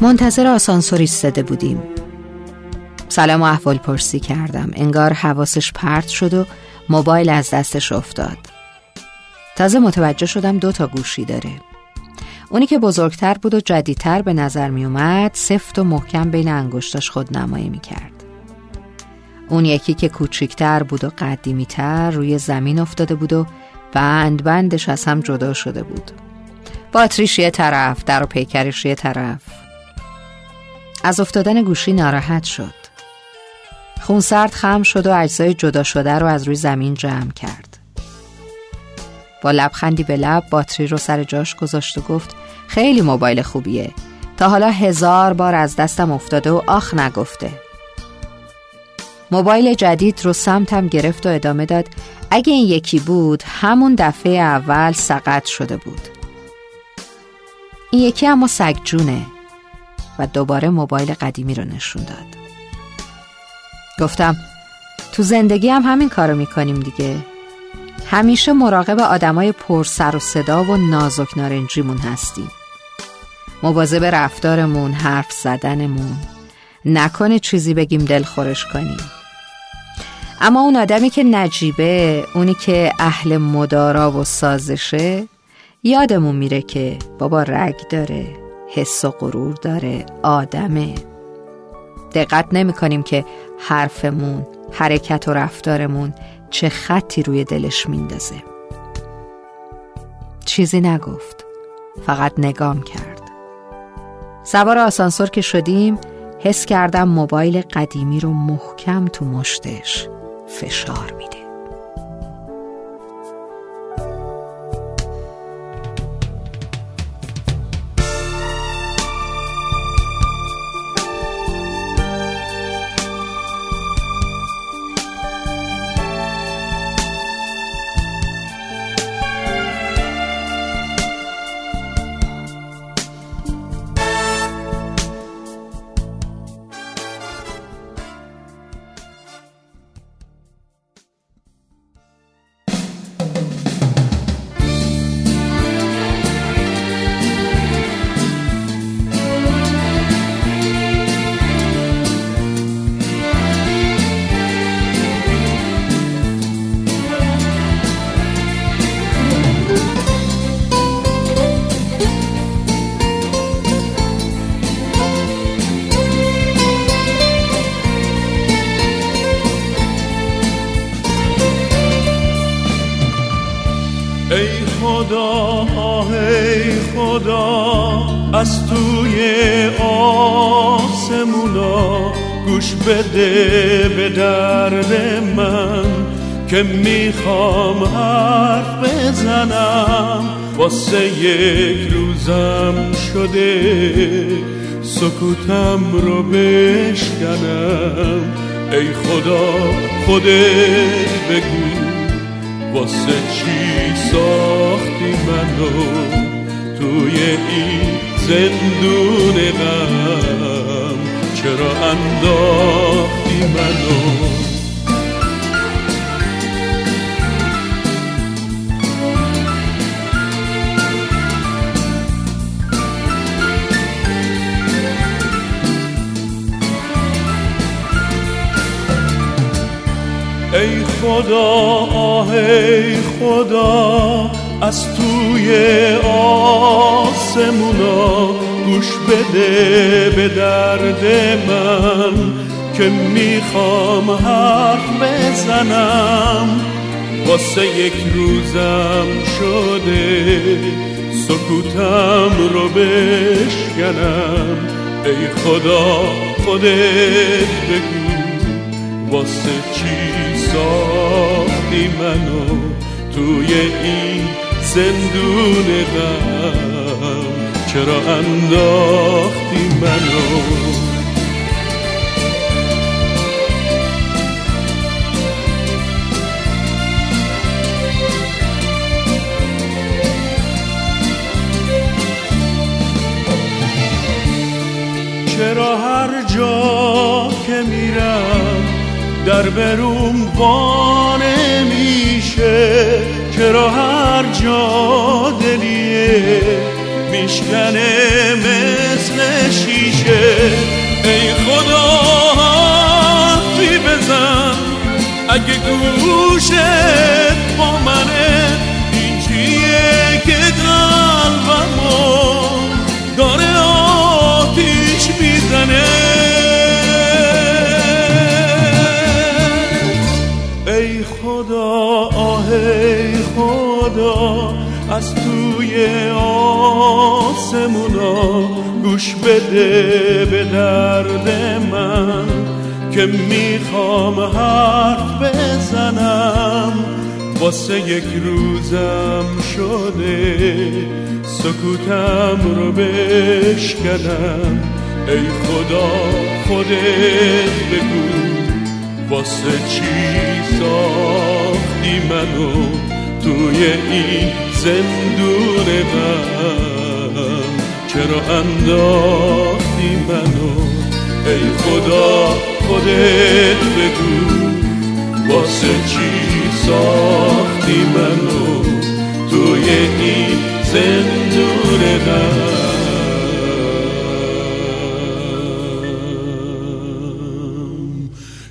منتظر آسانسور ایستاده بودیم. سلام و احوال پرسی کردم. انگار حواسش پرت شد و موبایل از دستش افتاد. تازه متوجه شدم دو تا گوشی داره. اونی که بزرگتر بود و جدیدتر به نظر می اومد سفت و محکم بین انگشتاش خود نمایی می کرد. اون یکی که کوچیکتر بود و قدیمیتر روی زمین افتاده بود و بند بندش از هم جدا شده بود. باتریش یه طرف در و پیکرش یه طرف. از افتادن گوشی ناراحت شد. خونسرد خم شد و اجزای جدا شده رو از روی زمین جمع کرد. با لبخندی به لب باتری رو سر جاش گذاشت و گفت خیلی موبایل خوبیه. تا حالا هزار بار از دستم افتاده و آخ نگفته. موبایل جدید رو سمتم گرفت و ادامه داد اگه این یکی بود همون دفعه اول سقط شده بود. این یکی اما سگجونه. و دوباره موبایل قدیمی رو نشون داد. گفتم تو زندگی هم همین کارو می‌کنیم دیگه. همیشه مراقب آدمای پر سر و صدا و نازک نارنجیمون هستیم. مواظب رفتارمون حرف زدنمون. نکنه چیزی بگیم دل خورش کنیم. اما اون آدمی که نجیبه اونی که اهل مدارا و سازشه یادمون میره که بابا رگ داره. حس و غرور داره. آدمه. دقت نمی کنیم که حرفمون حرکت و رفتارمون چه خطی روی دلش میندازه. چیزی نگفت. فقط نگام کرد. سوار آسانسور که شدیم حس کردم موبایل قدیمی رو محکم تو مشتش فشار میده. ای خدا ای خدا از توی آسمونا گوش بده به درد من که می‌خوام حرف بزنم. واسه یک روزم شده سکوتم رو بشکنم. ای خدا خودت بگو. واسه چی ساختی منو توی این زندون غم؟ چرا انداختی منو؟ ای خدا ای خدا از توی آسمونا گوش بده به درد من که می‌خوام حرف بزنم. واسه یک روزم شده سکوتم رو بشکنم. ای خدا خودت بگو واسه چی ساختی منو توی این زندون غم. چرا انداختی منو؟ در بروم وانه میشه چرا هر جا دلیه میشکنه مثل شیشه. ای خدا حرفی بزن اگه گوشت با منه این چیه که قلبمو خدا از توی آسمونا گوش بده به درد من که می‌خوام حرف بزنم. واسه یک روزم شده سکوتم رو بشکنم. ای خدا خودت بگو واسه چی ساختی منو؟ توی این زندون غم چرا انداختی منو؟ ای خدا خودت بگو. واسه چی ساختی منو توی این زندون غم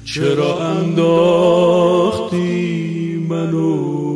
چرا انداختی منو؟